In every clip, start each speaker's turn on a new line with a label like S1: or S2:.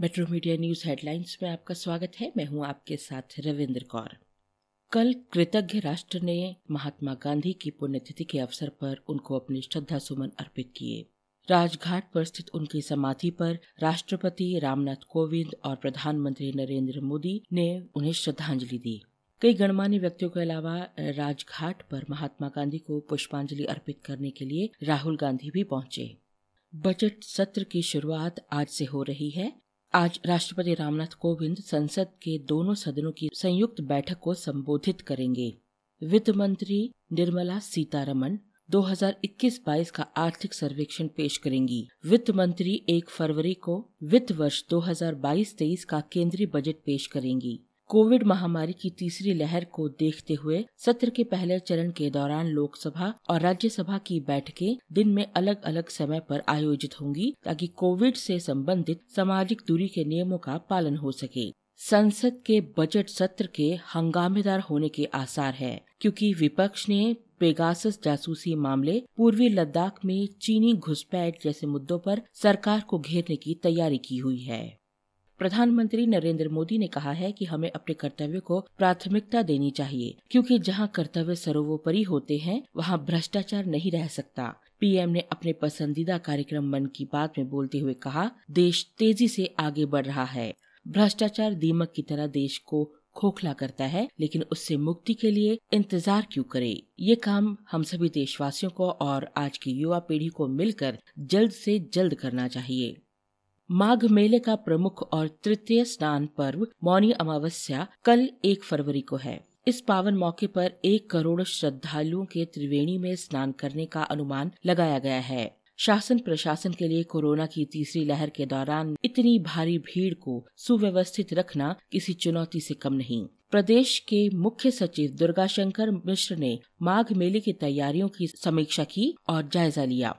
S1: Metro media news headlines में आपका स्वागत है। मैं हूँ आपके साथ रविंद्र कौर। कल कृतज्ञ राष्ट्र ने महात्मा गांधी की पुण्यतिथि के अवसर पर उनको अपने श्रद्धा सुमन अर्पित किए। राजघाट पर स्थित उनकी समाधि पर राष्ट्रपति रामनाथ कोविंद और प्रधानमंत्री नरेंद्र मोदी ने उन्हें श्रद्धांजलि दी। कई गणमान्य व्यक्तियों के अलावा राजघाट पर महात्मा गांधी को पुष्पांजलि अर्पित करने के लिए राहुल गांधी भी पहुँचे। बजट सत्र की शुरुआत आज से हो रही है। आज राष्ट्रपति रामनाथ कोविंद संसद के दोनों सदनों की संयुक्त बैठक को संबोधित करेंगे। वित्त मंत्री निर्मला सीतारमन 2021-22 का आर्थिक सर्वेक्षण पेश करेंगी। वित्त मंत्री 1 फरवरी को वित्त वर्ष 2022-23 का केंद्रीय बजट पेश करेंगी। कोविड महामारी की तीसरी लहर को देखते हुए सत्र के पहले चरण के दौरान लोकसभा और राज्यसभा की बैठकें दिन में अलग अलग समय पर आयोजित होंगी ताकि कोविड से संबंधित सामाजिक दूरी के नियमों का पालन हो सके। संसद के बजट सत्र के हंगामेदार होने के आसार है, क्योंकि विपक्ष ने पेगासस जासूसी मामले, पूर्वी लद्दाख में चीनी घुसपैठ जैसे मुद्दों पर सरकार को घेरने की तैयारी की हुई है। प्रधानमंत्री नरेंद्र मोदी ने कहा है कि हमें अपने कर्तव्य को प्राथमिकता देनी चाहिए, क्योंकि जहाँ कर्तव्य सर्वोपरि होते हैं, वहाँ भ्रष्टाचार नहीं रह सकता। पीएम ने अपने पसंदीदा कार्यक्रम मन की बात में बोलते हुए कहा, देश तेज़ी से आगे बढ़ रहा है। भ्रष्टाचार दीमक की तरह देश को खोखला करता है, लेकिन उससे मुक्ति के लिए इंतज़ार क्यों करे? ये काम हम सभी देशवासियों को और आज की युवा पीढ़ी को मिलकर जल्द से जल्द करना चाहिए। माघ मेले का प्रमुख और तृतीय स्नान पर्व मौनी अमावस्या कल एक फरवरी को है। इस पावन मौके पर एक करोड़ श्रद्धालुओं के त्रिवेणी में स्नान करने का अनुमान लगाया गया है। शासन प्रशासन के लिए कोरोना की तीसरी लहर के दौरान इतनी भारी भीड़ को सुव्यवस्थित रखना किसी चुनौती से कम नहीं। प्रदेश के मुख्य सचिव दुर्गा शंकर मिश्र ने माघ मेले की तैयारियों की समीक्षा की और जायजा लिया।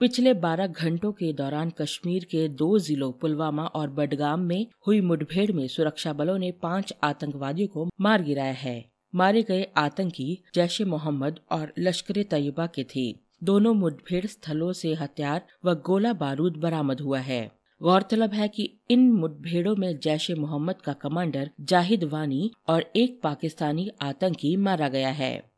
S1: पिछले 12 घंटों के दौरान कश्मीर के दो जिलों, पुलवामा और बडगाम में हुई मुठभेड़ में सुरक्षा बलों ने पाँच आतंकवादियों को मार गिराया है। मारे गए आतंकी जैश मोहम्मद और लश्कर तैयबा के थे। दोनों मुठभेड़ स्थलों से हथियार व गोला बारूद बरामद हुआ है। गौरतलब है कि इन मुठभेड़ों में जैश मोहम्मद का कमांडर जाहिद वानी और एक पाकिस्तानी आतंकी मारा गया है।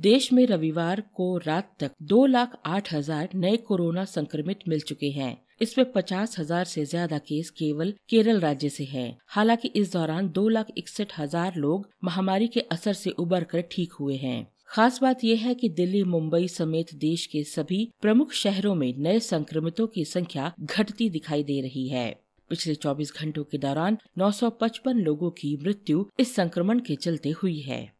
S1: देश में रविवार को रात तक दो लाख आठ हज़ार नए कोरोना संक्रमित मिल चुके हैं। इसमें पचास हज़ार से ज़्यादा केस केवल केरल राज्य से हैं। हालाँकि इस दौरान दो लाख इकसठ हज़ार लोग महामारी के असर से उबर कर ठीक हुए हैं। खास बात यह है कि दिल्ली, मुंबई समेत देश के सभी प्रमुख शहरों में नए संक्रमितों की संख्या घटती दिखाई दे रही है। पिछले 24 घंटों के दौरान 955 लोगों की मृत्यु इस संक्रमण के चलते हुई है।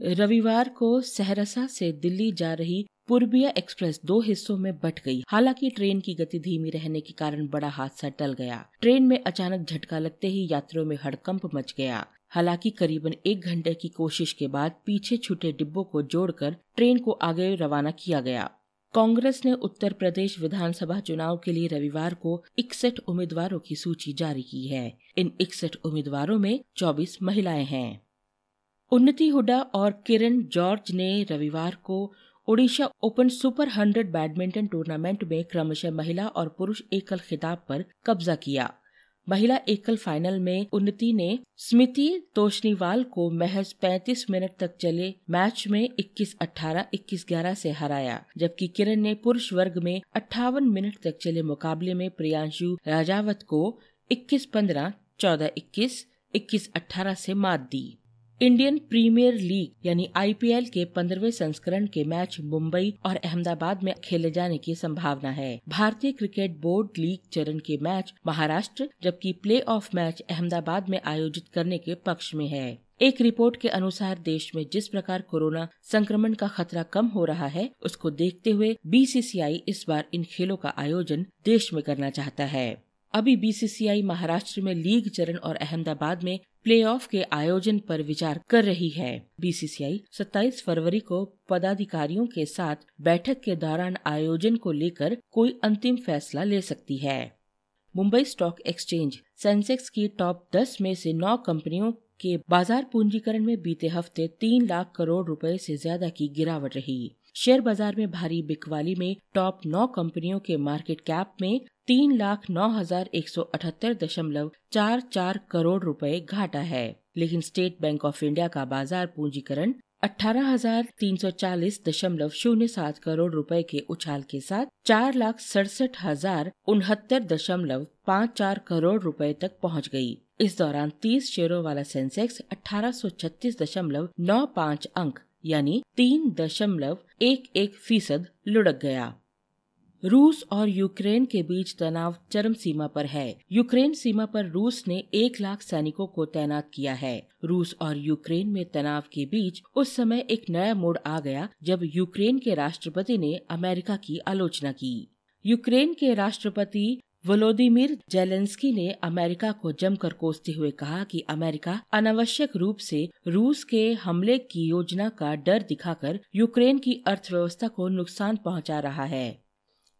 S1: रविवार को सहरसा से दिल्ली जा रही पूर्बिया एक्सप्रेस दो हिस्सों में बट गई। हालाँकि ट्रेन की गति धीमी रहने के कारण बड़ा हादसा टल गया। ट्रेन में अचानक झटका लगते ही यात्रियों में हड़कंप मच गया। हालाँकि करीबन एक घंटे की कोशिश के बाद पीछे छूटे डिब्बों को जोड़कर ट्रेन को आगे रवाना किया गया। कांग्रेस ने उत्तर प्रदेश विधानसभा चुनाव के लिए रविवार को इकसठ उम्मीदवारों की सूची जारी की है। इन इकसठ उम्मीदवारों में 24 महिलाएँ हैं। उन्नति हुडा और किरण जॉर्ज ने रविवार को Odisha open super hundred badminton tournament में क्रमशः महिला और पुरुष एकल खिताब पर कब्जा किया। महिला एकल फाइनल में उन्नति ने स्मृति तोशनीवाल को महज 35 मिनट तक चले मैच में 21-18, 21-11 से हराया जबकि किरण ने पुरुष वर्ग में अट्ठावन मिनट तक चले मुकाबले में प्रियांशु राजावत को 21-15, 14-21, 21-18 से मात दी। इंडियन प्रीमियर लीग, यानी आईपीएल के पंद्रहवें संस्करण के मैच मुंबई और अहमदाबाद में खेले जाने की संभावना है। भारतीय क्रिकेट बोर्ड लीग चरण के मैच महाराष्ट्र, जबकि प्ले ऑफ़ मैच अहमदाबाद में आयोजित करने के पक्ष में है। एक रिपोर्ट के अनुसार, देश में जिस प्रकार कोरोना संक्रमण का खतरा कम हो रहा है, उसको देखते हुए बीसीसीआई इस बार इन खेलों का आयोजन देश में करना चाहता है। अभी बीसीसीआई महाराष्ट्र में लीग चरण और अहमदाबाद में प्लेऑफ के आयोजन पर विचार कर रही है। बीसीसीआई 27 फरवरी को पदाधिकारियों के साथ बैठक के दौरान आयोजन को लेकर कोई अंतिम फैसला ले सकती है। मुंबई स्टॉक एक्सचेंज सेंसेक्स की टॉप 10 में से 9 कंपनियों के बाज़ार पूंजीकरण में बीते हफ़्ते तीन लाख करोड़ रुपए से ज़्यादा की गिरावट रही। शेयर बाज़ार में भारी बिकवाली में टॉप नौ कंपनियों के मार्केट कैप में तीन लाख नौ हज़ार एक सौ अठहत्तर दशमलव चार चार करोड़ रुपए घाटा है लेकिन स्टेट बैंक ऑफ़ इंडिया का बाज़ार पूंजीकरण अठारह हज़ार तीन सौ चालीस दशमलव शून्य सात करोड़ रुपए के उछाल के साथ चार लाख सड़सठ हज़ार उनहत्तर दशमलव पाँच चार करोड़ रुपए तक पहुँच गई। इस दौरान 30 शेयरों वाला सेंसेक्स अठारह सौ छत्तीस दशमलव नौ पाँच अंक, यानी तीन दशमलव एक एक फ़ीसद लुढ़क गया रूस और यूक्रेन के बीच तनाव चरम सीमा पर है। यूक्रेन सीमा पर रूस ने एक लाख सैनिकों को तैनात किया है। रूस और यूक्रेन में तनाव के बीच उस समय एक नया मोड़ आ गया जब यूक्रेन के राष्ट्रपति ने अमेरिका की आलोचना की। यूक्रेन के राष्ट्रपति वोलोदिमिर जेलेंस्की ने अमेरिका को जमकर कोसते हुए कहा कि अमेरिका अनावश्यक रूप से रूस के हमले की योजना का डर दिखाकर यूक्रेन की अर्थव्यवस्था को नुकसान पहुँचा रहा है।